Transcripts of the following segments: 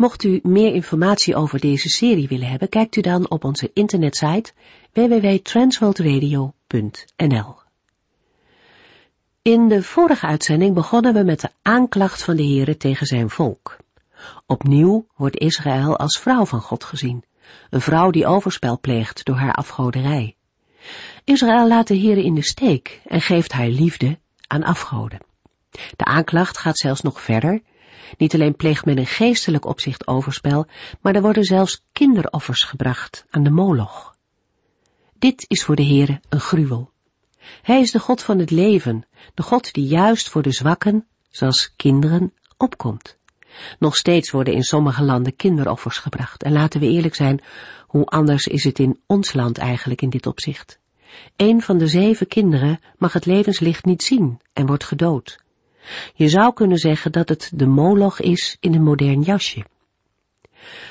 Mocht u meer informatie over deze serie willen hebben, kijkt u dan op onze internetsite www.transworldradio.nl. In de vorige uitzending begonnen we met de aanklacht van de Heere tegen zijn volk. Opnieuw wordt Israël als vrouw van God gezien, een vrouw die overspel pleegt door haar afgoderij. Israël laat de Heere in de steek en geeft haar liefde aan afgoden. De aanklacht gaat zelfs nog verder niet alleen pleegt men in geestelijk opzicht overspel, maar er worden zelfs kinderoffers gebracht aan de moloch. Dit is voor de Heere een gruwel. Hij is de God van het leven, de God die juist voor de zwakken, zoals kinderen, opkomt. Nog steeds worden in sommige landen kinderoffers gebracht. En laten we eerlijk zijn, hoe anders is het in ons land eigenlijk in dit opzicht. Een van de zeven kinderen mag het levenslicht niet zien en wordt gedood. Je zou kunnen zeggen dat het de moloch is in een modern jasje.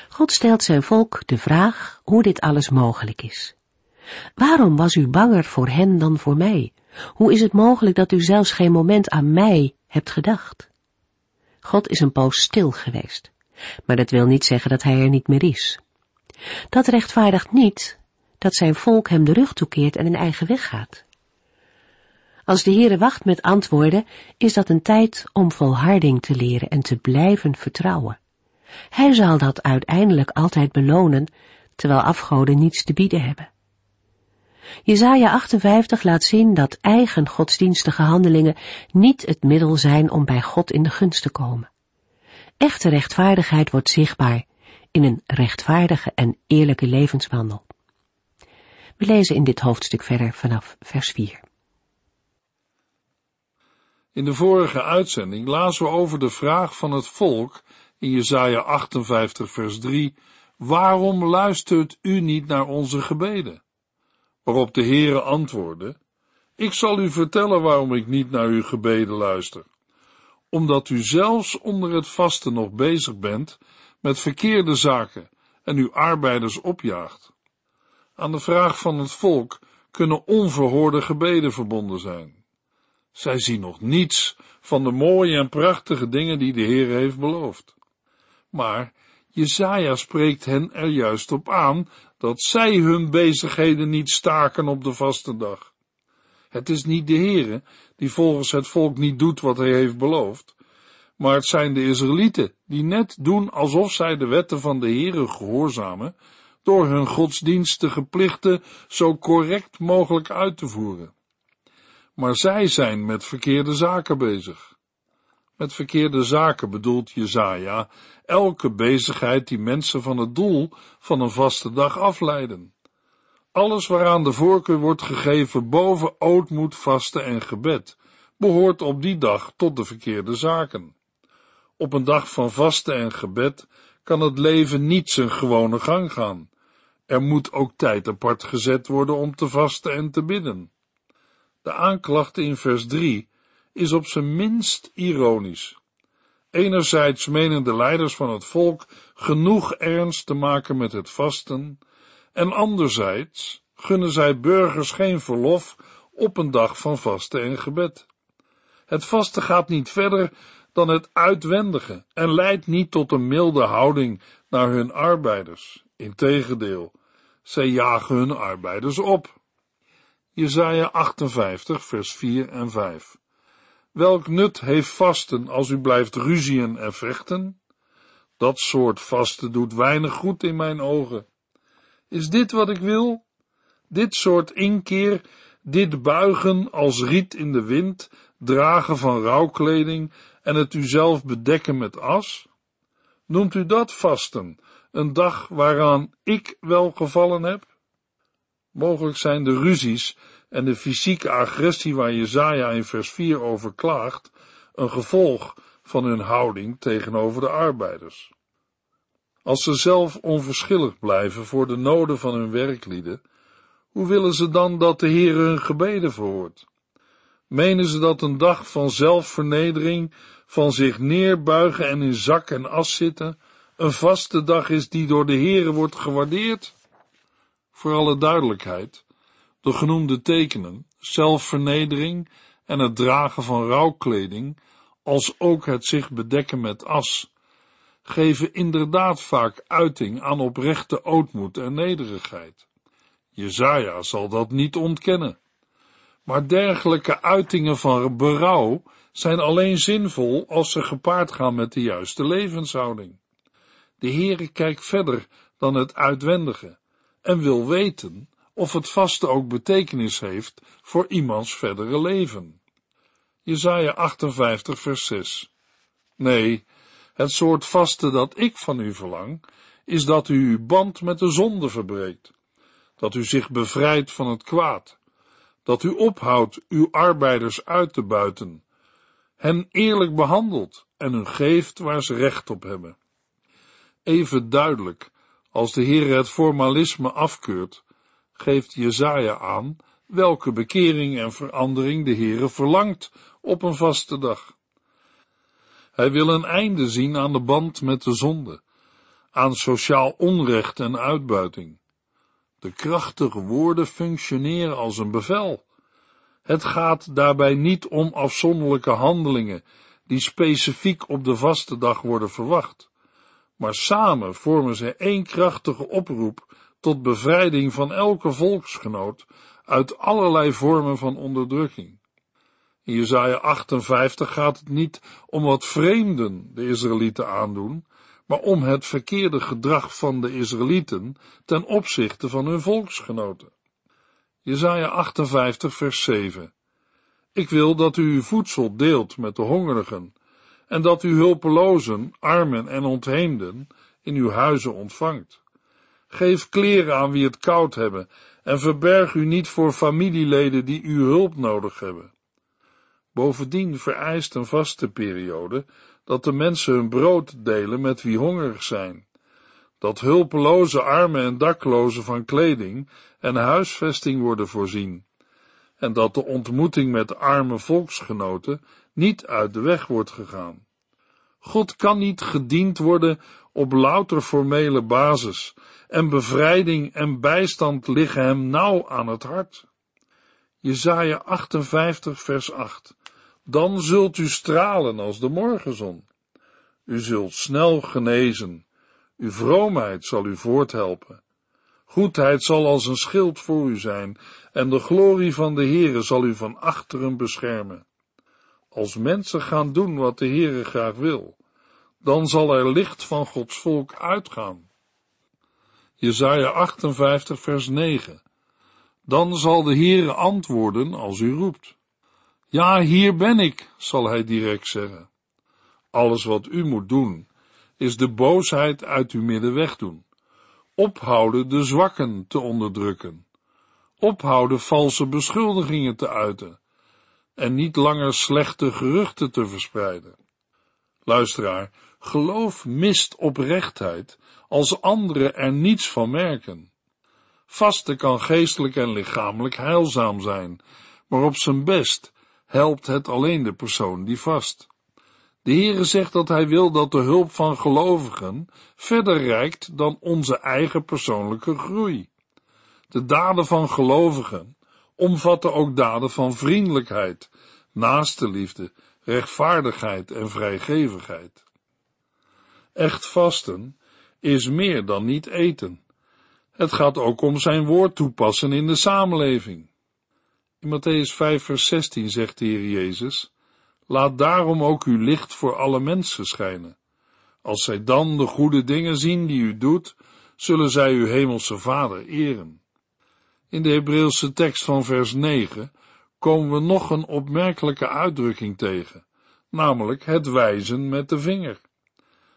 God stelt zijn volk de vraag hoe dit alles mogelijk is. Waarom was u banger voor hen dan voor mij? Hoe is het mogelijk dat u zelfs geen moment aan mij hebt gedacht? God is een poos stil geweest, maar dat wil niet zeggen dat hij er niet meer is. Dat rechtvaardigt niet dat zijn volk hem de rug toekeert en een eigen weg gaat. Als de Heere wacht met antwoorden, is dat een tijd om volharding te leren en te blijven vertrouwen. Hij zal dat uiteindelijk altijd belonen, terwijl afgoden niets te bieden hebben. Jezaja 58 laat zien dat eigen godsdienstige handelingen niet het middel zijn om bij God in de gunst te komen. Echte rechtvaardigheid wordt zichtbaar in een rechtvaardige en eerlijke levenswandel. We lezen in dit hoofdstuk verder vanaf vers 4. In de vorige uitzending lazen we over de vraag van het volk in Jesaja 58 vers 3, waarom luistert u niet naar onze gebeden? Waarop de Heere antwoordde, ik zal u vertellen waarom ik niet naar uw gebeden luister. Omdat u zelfs onder het vasten nog bezig bent met verkeerde zaken en uw arbeiders opjaagt. Aan de vraag van het volk kunnen onverhoorde gebeden verbonden zijn. Zij zien nog niets van de mooie en prachtige dingen die de Heer heeft beloofd. Maar Jezaja spreekt hen er juist op aan dat zij hun bezigheden niet staken op de vaste dag. Het is niet de Heere die volgens het volk niet doet wat hij heeft beloofd, maar het zijn de Israëlieten die net doen alsof zij de wetten van de Heere gehoorzamen, door hun godsdienstige plichten zo correct mogelijk uit te voeren maar zij zijn met verkeerde zaken bezig. Met verkeerde zaken bedoelt Jezaja elke bezigheid die mensen van het doel van een vaste dag afleiden. Alles waaraan de voorkeur wordt gegeven boven ootmoed, vasten en gebed, behoort op die dag tot de verkeerde zaken. Op een dag van vasten en gebed kan het leven niet zijn gewone gang gaan. Er moet ook tijd apart gezet worden om te vasten en te bidden. De aanklacht in vers 3 is op zijn minst ironisch. Enerzijds menen de leiders van het volk genoeg ernst te maken met het vasten, en anderzijds gunnen zij burgers geen verlof op een dag van vasten en gebed. Het vasten gaat niet verder dan het uitwendige en leidt niet tot een milde houding naar hun arbeiders. Integendeel, zij jagen hun arbeiders op. Jesaja 58, vers 4 en 5. Welk nut heeft vasten als u blijft ruzien en vechten? Dat soort vasten doet weinig goed in mijn ogen. Is dit wat ik wil? Dit soort inkeer, dit buigen als riet in de wind, dragen van rouwkleding en het uzelf bedekken met as? Noemt u dat vasten, een dag waaraan ik wel gevallen heb? Mogelijk zijn de ruzies en de fysieke agressie waar Jezaja in vers 4 over klaagt, een gevolg van hun houding tegenover de arbeiders. Als ze zelf onverschillig blijven voor de noden van hun werklieden, hoe willen ze dan dat de Heer hun gebeden verhoort? Menen ze dat een dag van zelfvernedering, van zich neerbuigen en in zak en as zitten, een vaste dag is die door de Heere wordt gewaardeerd? Voor alle duidelijkheid, de genoemde tekenen, zelfvernedering en het dragen van rouwkleding, als ook het zich bedekken met as, geven inderdaad vaak uiting aan oprechte ootmoed en nederigheid. Jezaja zal dat niet ontkennen. Maar dergelijke uitingen van berouw zijn alleen zinvol als ze gepaard gaan met de juiste levenshouding. De Heere kijkt verder dan het uitwendige en wil weten of het vaste ook betekenis heeft voor iemands verdere leven. Jesaja 58 vers 6 Nee, het soort vaste dat ik van u verlang, is dat u uw band met de zonde verbreekt, dat u zich bevrijdt van het kwaad, dat u ophoudt uw arbeiders uit te buiten, hen eerlijk behandelt en hun geeft waar ze recht op hebben. Even duidelijk, als de Heer het formalisme afkeurt, geeft Jezaja aan welke bekering en verandering de Heere verlangt op een vaste dag. Hij wil een einde zien aan de band met de zonde, aan sociaal onrecht en uitbuiting. De krachtige woorden functioneren als een bevel. Het gaat daarbij niet om afzonderlijke handelingen die specifiek op de vaste dag worden verwacht, maar samen vormen ze één krachtige oproep tot bevrijding van elke volksgenoot uit allerlei vormen van onderdrukking. In Jesaja 58 gaat het niet om wat vreemden de Israëlieten aandoen, maar om het verkeerde gedrag van de Israëlieten ten opzichte van hun volksgenoten. Jesaja 58 vers 7 Ik wil dat u uw voedsel deelt met de hongerigen en dat u hulpelozen, armen en ontheemden in uw huizen ontvangt. Geef kleren aan wie het koud hebben en verberg u niet voor familieleden die uw hulp nodig hebben. Bovendien vereist een vaste periode dat de mensen hun brood delen met wie hongerig zijn, dat hulpeloze armen en daklozen van kleding en huisvesting worden voorzien, en dat de ontmoeting met arme volksgenoten niet uit de weg wordt gegaan. God kan niet gediend worden op louter formele basis, en bevrijding en bijstand liggen hem nauw aan het hart. Jesaja 58 vers 8 Dan zult u stralen als de morgenzon. U zult snel genezen. Uw vroomheid zal u voorthelpen. Goedheid zal als een schild voor u zijn, en de glorie van de Heere zal u van achteren beschermen. Als mensen gaan doen wat de Heere graag wil, dan zal er licht van Gods volk uitgaan. Jesaja 58 vers 9 Dan zal de Heere antwoorden als u roept. Ja, hier ben ik, zal hij direct zeggen. Alles wat u moet doen, is de boosheid uit uw midden wegdoen. Ophouden de zwakken te onderdrukken. Ophouden valse beschuldigingen te uiten. En niet langer slechte geruchten te verspreiden. Luisteraar, geloof mist oprechtheid als anderen er niets van merken. Vasten kan geestelijk en lichamelijk heilzaam zijn, maar op zijn best helpt het alleen de persoon die vast. De Heere zegt dat Hij wil dat de hulp van gelovigen verder reikt dan onze eigen persoonlijke groei. De daden van gelovigen omvatten ook daden van vriendelijkheid, naaste rechtvaardigheid en vrijgevigheid. Echt vasten is meer dan niet eten. Het gaat ook om zijn woord toepassen in de samenleving. In Matthäus 5 vers 16 zegt de Heer Jezus, Laat daarom ook uw licht voor alle mensen schijnen. Als zij dan de goede dingen zien die u doet, zullen zij uw hemelse Vader eren. In de Hebreeuwse tekst van vers 9 komen we nog een opmerkelijke uitdrukking tegen, namelijk het wijzen met de vinger.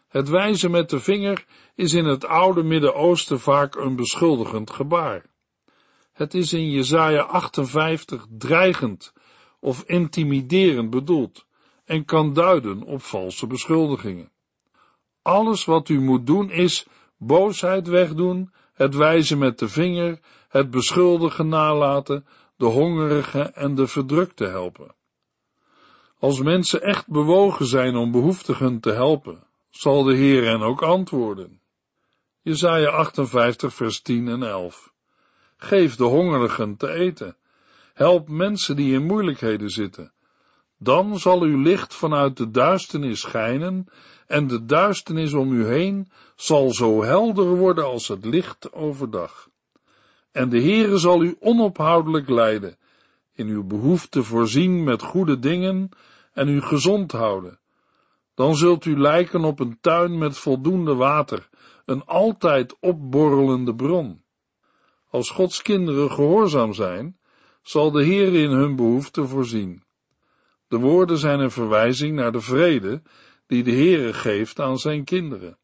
Het wijzen met de vinger is in het oude Midden-Oosten vaak een beschuldigend gebaar. Het is in Jesaja 58 dreigend of intimiderend bedoeld en kan duiden op valse beschuldigingen. Alles wat u moet doen is boosheid wegdoen, het wijzen met de vinger, het beschuldigen nalaten, de hongerige en de verdrukte helpen. Als mensen echt bewogen zijn om behoeftigen te helpen, zal de Heer hen ook antwoorden. Jesaja 58 vers 10 en 11 Geef de hongerigen te eten. Help mensen die in moeilijkheden zitten. Dan zal uw licht vanuit de duisternis schijnen en de duisternis om u heen zal zo helder worden als het licht overdag. En de Heere zal u onophoudelijk leiden, in uw behoefte voorzien met goede dingen en u gezond houden. Dan zult u lijken op een tuin met voldoende water, een altijd opborrelende bron. Als Gods kinderen gehoorzaam zijn, zal de Heer in hun behoefte voorzien. De woorden zijn een verwijzing naar de vrede die de Heere geeft aan zijn kinderen.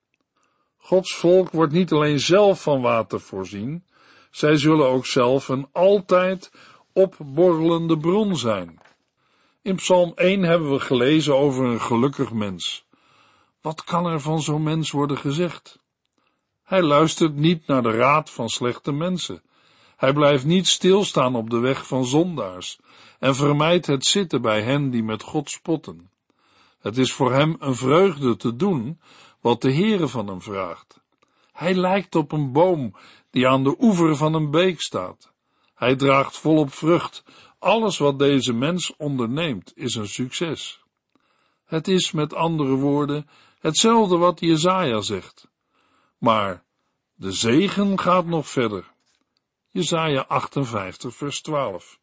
Gods volk wordt niet alleen zelf van water voorzien, zij zullen ook zelf een altijd opborrelende bron zijn. In Psalm 1 hebben we gelezen over een gelukkig mens. Wat kan er van zo'n mens worden gezegd? Hij luistert niet naar de raad van slechte mensen. Hij blijft niet stilstaan op de weg van zondaars en vermijdt het zitten bij hen die met God spotten. Het is voor hem een vreugde te doen wat de Heere van hem vraagt. Hij lijkt op een boom die aan de oever van een beek staat. Hij draagt volop vrucht. Alles wat deze mens onderneemt is een succes. Het is met andere woorden hetzelfde wat Jezaja zegt. Maar de zegen gaat nog verder. Jezaja 58 vers 12.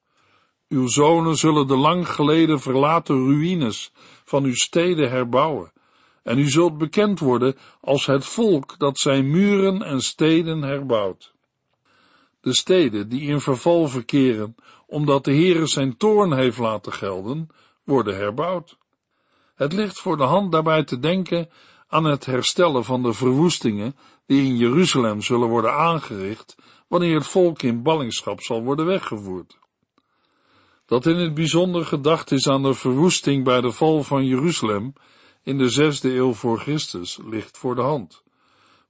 Uw zonen zullen de lang geleden verlaten ruïnes van uw steden herbouwen, en u zult bekend worden als het volk dat zijn muren en steden herbouwt. De steden die in verval verkeren, omdat de Heere zijn toorn heeft laten gelden, worden herbouwd. Het ligt voor de hand daarbij te denken aan het herstellen van de verwoestingen die in Jeruzalem zullen worden aangericht wanneer het volk in ballingschap zal worden weggevoerd. Dat in het bijzonder gedacht is aan de verwoesting bij de val van Jeruzalem in de zesde eeuw voor Christus ligt voor de hand.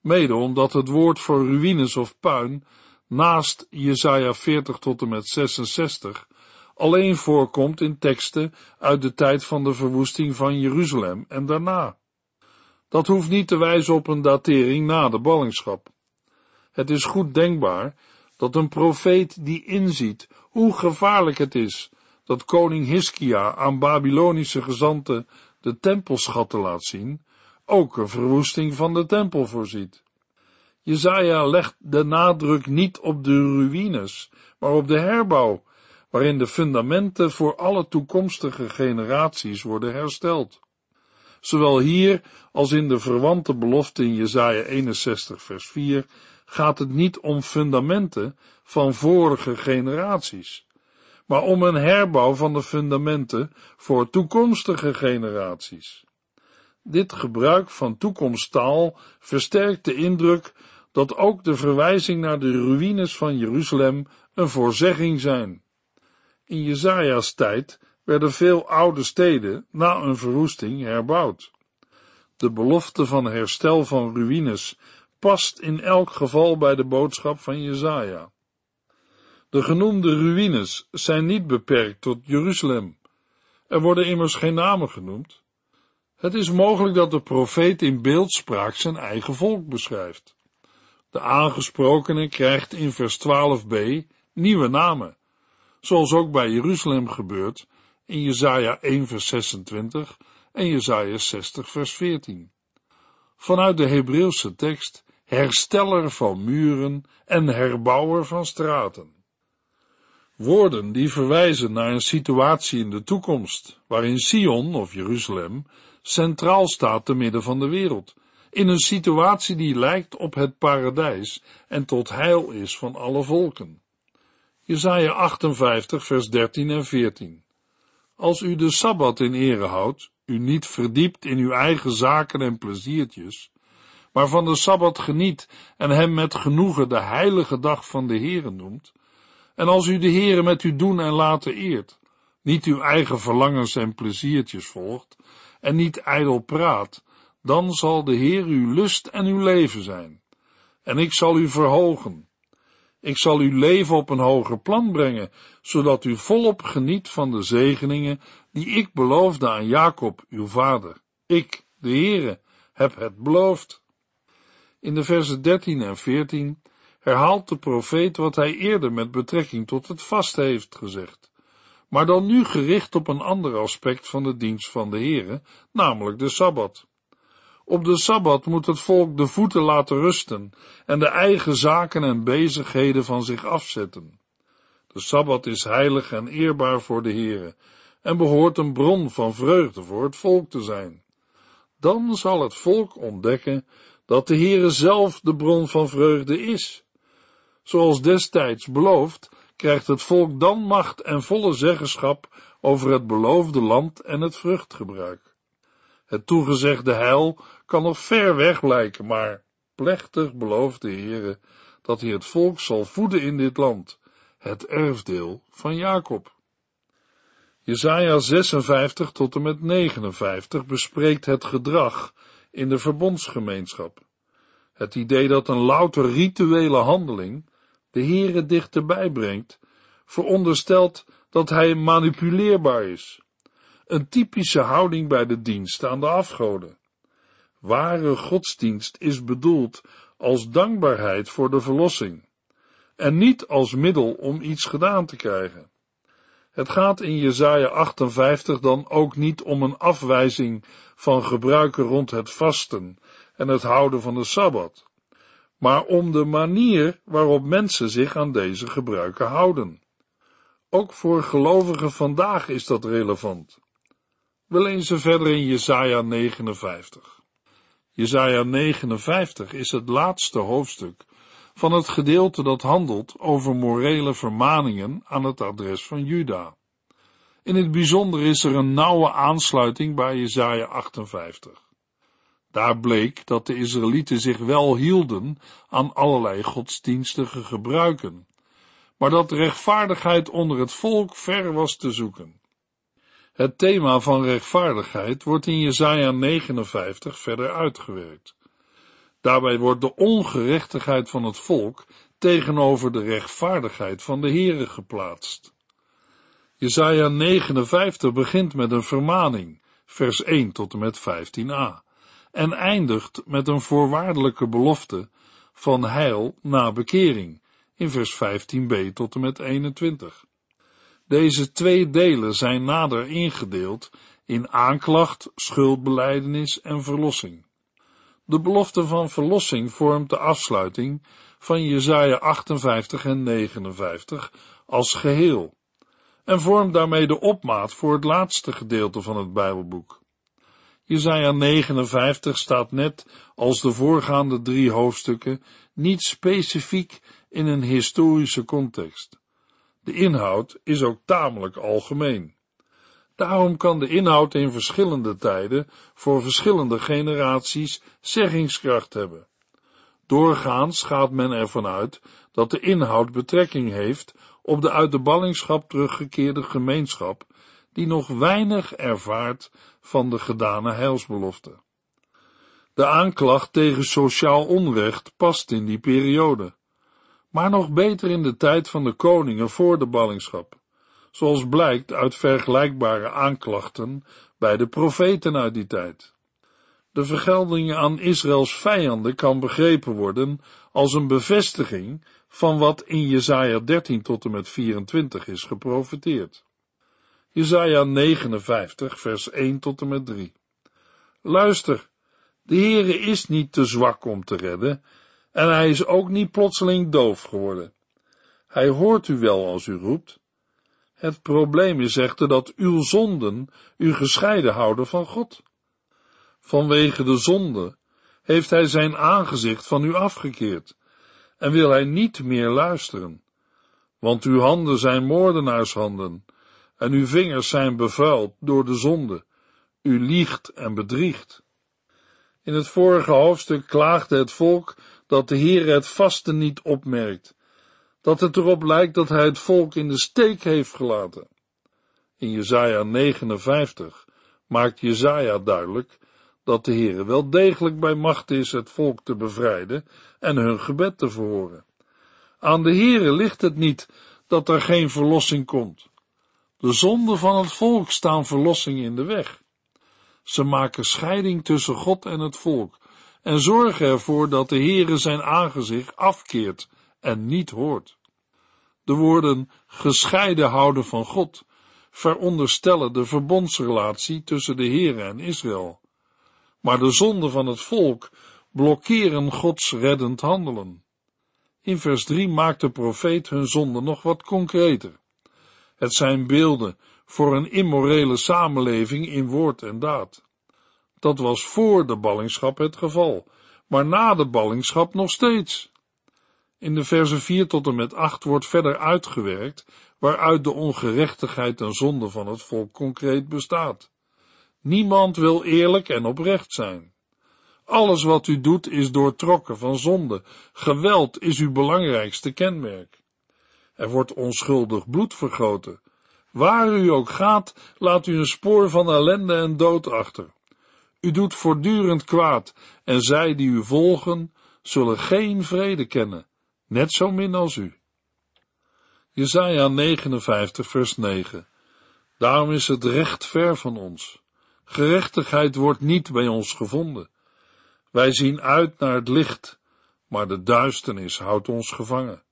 Mede omdat het woord voor ruïnes of puin naast Jesaja 40 tot en met 66 alleen voorkomt in teksten uit de tijd van de verwoesting van Jeruzalem en daarna. Dat hoeft niet te wijzen op een datering na de ballingschap. Het is goed denkbaar dat een profeet die inziet hoe gevaarlijk het is dat koning Hiskia aan Babylonische gezanten de tempelschatten laat zien, ook een verwoesting van de tempel voorziet. Jezaja legt de nadruk niet op de ruïnes, maar op de herbouw, waarin de fundamenten voor alle toekomstige generaties worden hersteld. Zowel hier als in de verwante belofte in Jezaja 61 vers 4 gaat het niet om fundamenten van vorige generaties, maar om een herbouw van de fundamenten voor toekomstige generaties. Dit gebruik van toekomsttaal versterkt de indruk dat ook de verwijzing naar de ruïnes van Jeruzalem een voorzegging zijn. In Jezaja's tijd werden veel oude steden na een verwoesting herbouwd. De belofte van herstel van ruïnes past in elk geval bij de boodschap van Jezaja. De genoemde ruïnes zijn niet beperkt tot Jeruzalem. Er worden immers geen namen genoemd. Het is mogelijk dat de profeet in beeldspraak zijn eigen volk beschrijft. De aangesprokene krijgt in vers 12b nieuwe namen, zoals ook bij Jeruzalem gebeurt in Jesaja 1 vers 26 en Jesaja 60 vers 14. Vanuit de Hebreeuwse tekst hersteller van muren en herbouwer van straten. Woorden die verwijzen naar een situatie in de toekomst, waarin Sion of Jeruzalem centraal staat te midden van de wereld, in een situatie die lijkt op het paradijs en tot heil is van alle volken. Jesaja 58 vers 13 en 14. Als u de Sabbat in ere houdt, u niet verdiept in uw eigen zaken en pleziertjes, maar van de Sabbat geniet en hem met genoegen de heilige dag van de Heere noemt, en als u de Heere met uw doen en laten eert, niet uw eigen verlangens en pleziertjes volgt, en niet ijdel praat, Dan zal de Heer uw lust en uw leven zijn, en ik zal u verhogen. Ik zal uw leven op een hoger plan brengen, zodat u volop geniet van de zegeningen die ik beloofde aan Jacob, uw vader. Ik, de Heere, heb het beloofd. In de versen 13 en 14 herhaalt de profeet wat hij eerder met betrekking tot het vast heeft gezegd, maar dan nu gericht op een ander aspect van de dienst van de Heere, namelijk de Sabbat. Op de Sabbat moet het volk de voeten laten rusten en de eigen zaken en bezigheden van zich afzetten. De Sabbat is heilig en eerbaar voor de Heere en behoort een bron van vreugde voor het volk te zijn. Dan zal het volk ontdekken dat de Heere zelf de bron van vreugde is. Zoals destijds beloofd, krijgt het volk dan macht en volle zeggenschap over het beloofde land en het vruchtgebruik. Het toegezegde heil kan nog ver weg lijken, maar plechtig belooft de Heere dat hij het volk zal voeden in dit land, het erfdeel van Jacob. Jesaja 56 tot en met 59 bespreekt het gedrag in de verbondsgemeenschap. Het idee dat een louter rituele handeling de Heere dichterbij brengt, veronderstelt dat hij manipuleerbaar is. Een typische houding bij de dienst aan de afgoden. Ware godsdienst is bedoeld als dankbaarheid voor de verlossing en niet als middel om iets gedaan te krijgen. Het gaat in Jesaja 58 dan ook niet om een afwijzing van gebruiken rond het vasten en het houden van de Sabbat, maar om de manier waarop mensen zich aan deze gebruiken houden. Ook voor gelovigen vandaag is dat relevant. We lezen verder in Jesaja 59. Jesaja 59 is het laatste hoofdstuk van het gedeelte dat handelt over morele vermaningen aan het adres van Juda. In het bijzonder is er een nauwe aansluiting bij Jesaja 58. Daar bleek dat de Israëlieten zich wel hielden aan allerlei godsdienstige gebruiken, maar dat rechtvaardigheid onder het volk ver was te zoeken. Het thema van rechtvaardigheid wordt in Jesaja 59 verder uitgewerkt. Daarbij wordt de ongerechtigheid van het volk tegenover de rechtvaardigheid van de Heere geplaatst. Jesaja 59 begint met een vermaning, vers 1 tot en met 15a, en eindigt met een voorwaardelijke belofte van heil na bekering, in vers 15b tot en met 21. Deze twee delen zijn nader ingedeeld in aanklacht, schuldbeleidenis en verlossing. De belofte van verlossing vormt de afsluiting van Jesaja 58 en 59 als geheel en vormt daarmee de opmaat voor het laatste gedeelte van het Bijbelboek. Jesaja 59 staat net als de voorgaande drie hoofdstukken niet specifiek in een historische context. De inhoud is ook tamelijk algemeen. Daarom kan de inhoud in verschillende tijden voor verschillende generaties zeggingskracht hebben. Doorgaans gaat men ervan uit dat de inhoud betrekking heeft op de uit de ballingschap teruggekeerde gemeenschap, die nog weinig ervaart van de gedane heilsbelofte. De aanklacht tegen sociaal onrecht past in die periode, maar nog beter in de tijd van de koningen voor de ballingschap, zoals blijkt uit vergelijkbare aanklachten bij de profeten uit die tijd. De vergelding aan Israëls vijanden kan begrepen worden als een bevestiging van wat in Jesaja 13 tot en met 24 is geprofeteerd. Jesaja 59 vers 1 tot en met 3. Luister, de Heere is niet te zwak om te redden, en hij is ook niet plotseling doof geworden. Hij hoort u wel als u roept. Het probleem is echter dat uw zonden u gescheiden houden van God. Vanwege de zonde heeft hij zijn aangezicht van u afgekeerd en wil hij niet meer luisteren. Want uw handen zijn moordenaarshanden en uw vingers zijn bevuild door de zonde. U liegt en bedriegt. In het vorige hoofdstuk klaagde het volk dat de Heer het vasten niet opmerkt, dat het erop lijkt dat hij het volk in de steek heeft gelaten. In Jesaja 59 maakt Jesaja duidelijk dat de Heere wel degelijk bij macht is het volk te bevrijden en hun gebed te verhoren. Aan de Heere ligt het niet dat er geen verlossing komt. De zonden van het volk staan verlossing in de weg. Ze maken scheiding tussen God en het volk en zorgen ervoor dat de Heere zijn aangezicht afkeert en niet hoort. De woorden gescheiden houden van God veronderstellen de verbondsrelatie tussen de Heere en Israël. Maar de zonden van het volk blokkeren Gods reddend handelen. In vers 3 maakt de profeet hun zonde nog wat concreter. Het zijn beelden voor een immorele samenleving in woord en daad. Dat was voor de ballingschap het geval, maar na de ballingschap nog steeds. In de versen 4 tot en met 8 wordt verder uitgewerkt waaruit de ongerechtigheid en zonde van het volk concreet bestaat. Niemand wil eerlijk en oprecht zijn. Alles wat u doet is doortrokken van zonde. Geweld is uw belangrijkste kenmerk. Er wordt onschuldig bloed vergoten. Waar u ook gaat, laat u een spoor van ellende en dood achter. U doet voortdurend kwaad, en zij die u volgen, zullen geen vrede kennen, net zo min als u. Jesaja 59 vers 9 Daarom is het recht ver van ons. Gerechtigheid wordt niet bij ons gevonden. Wij zien uit naar het licht, maar de duisternis houdt ons gevangen.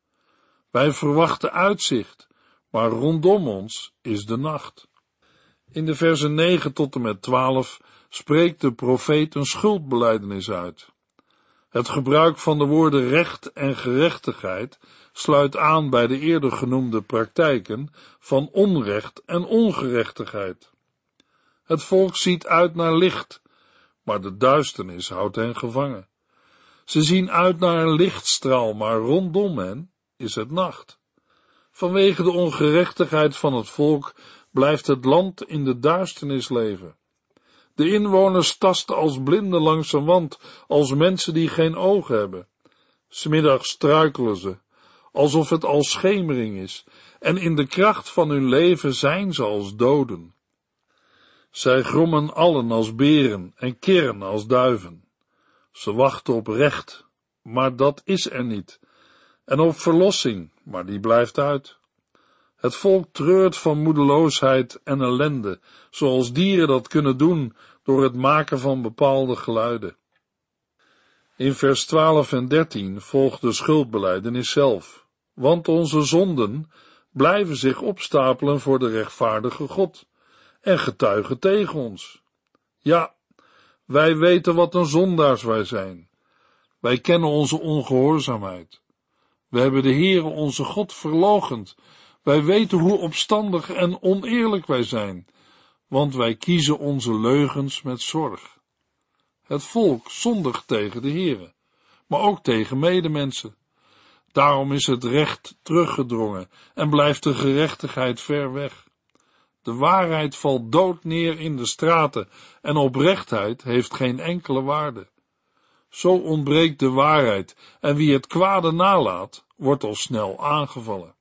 Wij verwachten uitzicht, maar rondom ons is de nacht. In de versen 9 tot en met 12 spreekt de profeet een schuldbeleidenis uit. Het gebruik van de woorden recht en gerechtigheid sluit aan bij de eerder genoemde praktijken van onrecht en ongerechtigheid. Het volk ziet uit naar licht, maar de duisternis houdt hen gevangen. Ze zien uit naar een lichtstraal, maar rondom hen is het nacht. Vanwege de ongerechtigheid van het volk blijft het land in de duisternis leven. De inwoners tasten als blinden langs een wand, als mensen die geen ogen hebben. Smiddags struikelen ze, alsof het al schemering is, en in de kracht van hun leven zijn ze als doden. Zij grommen allen als beren en kirren als duiven. Ze wachten op recht, maar dat is er niet, en op verlossing, maar die blijft uit. Het volk treurt van moedeloosheid en ellende, zoals dieren dat kunnen doen door het maken van bepaalde geluiden. In vers 12 en 13 volgt de schuldbeleidenis zelf, want onze zonden blijven zich opstapelen voor de rechtvaardige God en getuigen tegen ons. Ja, wij weten wat een zondaars wij zijn. Wij kennen onze ongehoorzaamheid. We hebben de Heere onze God verlogend. Wij weten hoe opstandig en oneerlijk wij zijn, want wij kiezen onze leugens met zorg. Het volk zondigt tegen de Heere, maar ook tegen medemensen. Daarom is het recht teruggedrongen en blijft de gerechtigheid ver weg. De waarheid valt dood neer in de straten en oprechtheid heeft geen enkele waarde. Zo ontbreekt de waarheid en wie het kwade nalaat, wordt al snel aangevallen.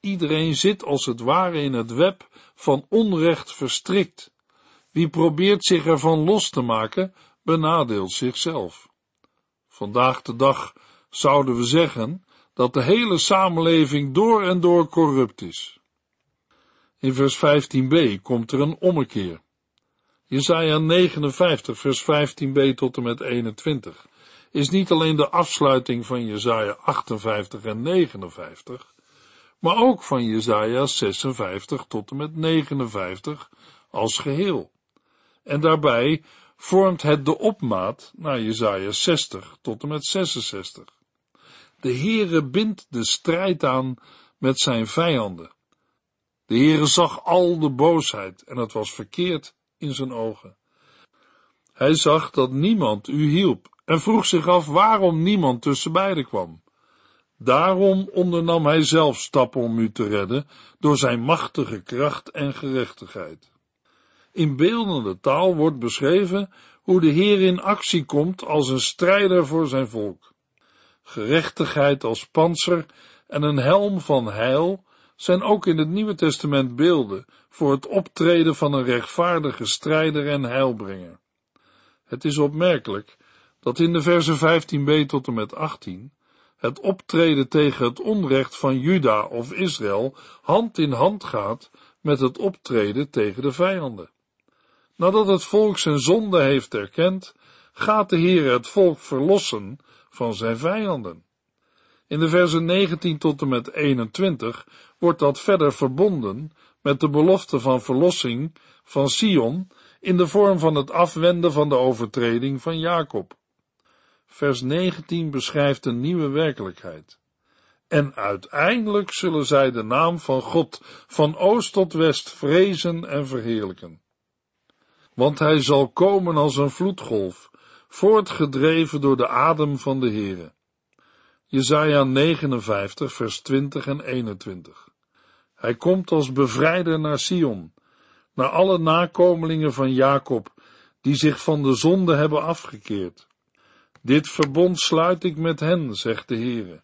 Iedereen zit als het ware in het web van onrecht verstrikt. Wie probeert zich ervan los te maken, benadeelt zichzelf. Vandaag de dag zouden we zeggen dat de hele samenleving door en door corrupt is. In vers 15b komt er een ommekeer. Jesaja 59 vers 15b tot en met 21 is niet alleen de afsluiting van Jesaja 58 en 59, maar ook van Jesaja 56 tot en met 59 als geheel. En daarbij vormt het de opmaat naar Jesaja 60 tot en met 66. De Heere bindt de strijd aan met zijn vijanden de Heere zag al de boosheid en het was verkeerd in zijn ogen. Hij zag dat niemand u hielp en vroeg zich af waarom niemand tussen beiden kwam. Daarom ondernam hij zelf stappen om u te redden door zijn machtige kracht en gerechtigheid. In beeldende taal wordt beschreven hoe de Heer in actie komt als een strijder voor zijn volk. Gerechtigheid als panzer en een helm van heil zijn ook in het Nieuwe Testament beelden voor het optreden van een rechtvaardige strijder en heilbrenger. Het is opmerkelijk dat in de versen 15b tot en met 18 het optreden tegen het onrecht van Juda of Israël hand in hand gaat met het optreden tegen de vijanden. Nadat het volk zijn zonde heeft erkend, gaat de Heer het volk verlossen van zijn vijanden. In de versen 19 tot en met 21 wordt dat verder verbonden met de belofte van verlossing van Sion in de vorm van het afwenden van de overtreding van Jacob. Vers 19 beschrijft een nieuwe werkelijkheid. En uiteindelijk zullen zij de naam van God van oost tot west vrezen en verheerlijken. Want hij zal komen als een vloedgolf, voortgedreven door de adem van de Heere. Jezaja 59 vers 20 en 21. Hij komt als bevrijder naar Sion, naar alle nakomelingen van Jacob, die zich van de zonde hebben afgekeerd. Dit verbond sluit ik met hen, zegt de Heere.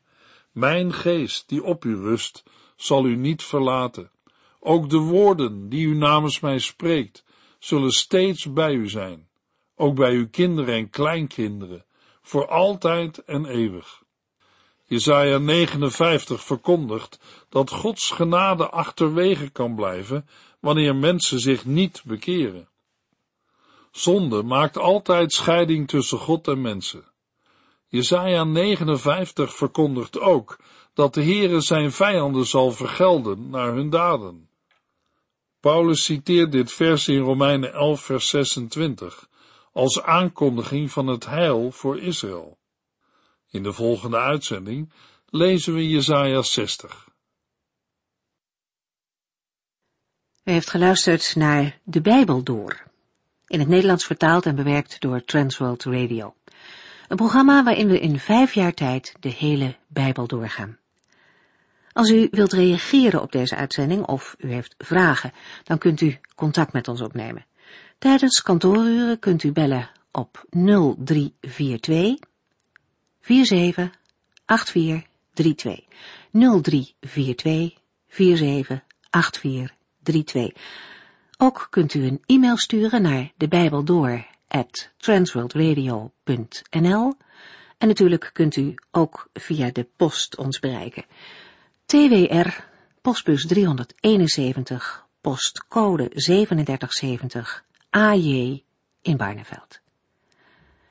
Mijn geest, die op u rust, zal u niet verlaten. Ook de woorden die u namens mij spreekt, zullen steeds bij u zijn, ook bij uw kinderen en kleinkinderen, voor altijd en eeuwig. Jesaja 59 verkondigt dat Gods genade achterwege kan blijven wanneer mensen zich niet bekeren. Zonde maakt altijd scheiding tussen God en mensen. Jesaja 59 verkondigt ook dat de Heere zijn vijanden zal vergelden naar hun daden. Paulus citeert dit vers in Romeinen 11 vers 26 als aankondiging van het heil voor Israël. In de volgende uitzending lezen we Jesaja 60. U heeft geluisterd naar De Bijbel Door, in het Nederlands vertaald en bewerkt door Transworld Radio. Een programma waarin we in vijf jaar tijd de hele Bijbel doorgaan. Als u wilt reageren op deze uitzending of u heeft vragen, dan kunt u contact met ons opnemen. Tijdens kantooruren kunt u bellen op 0342 478432. 0342 478432. Ook kunt u een e-mail sturen naar de Bijbel door en natuurlijk kunt u ook via de post ons bereiken. TWR, postbus 371, postcode 3770, AJ in Barneveld.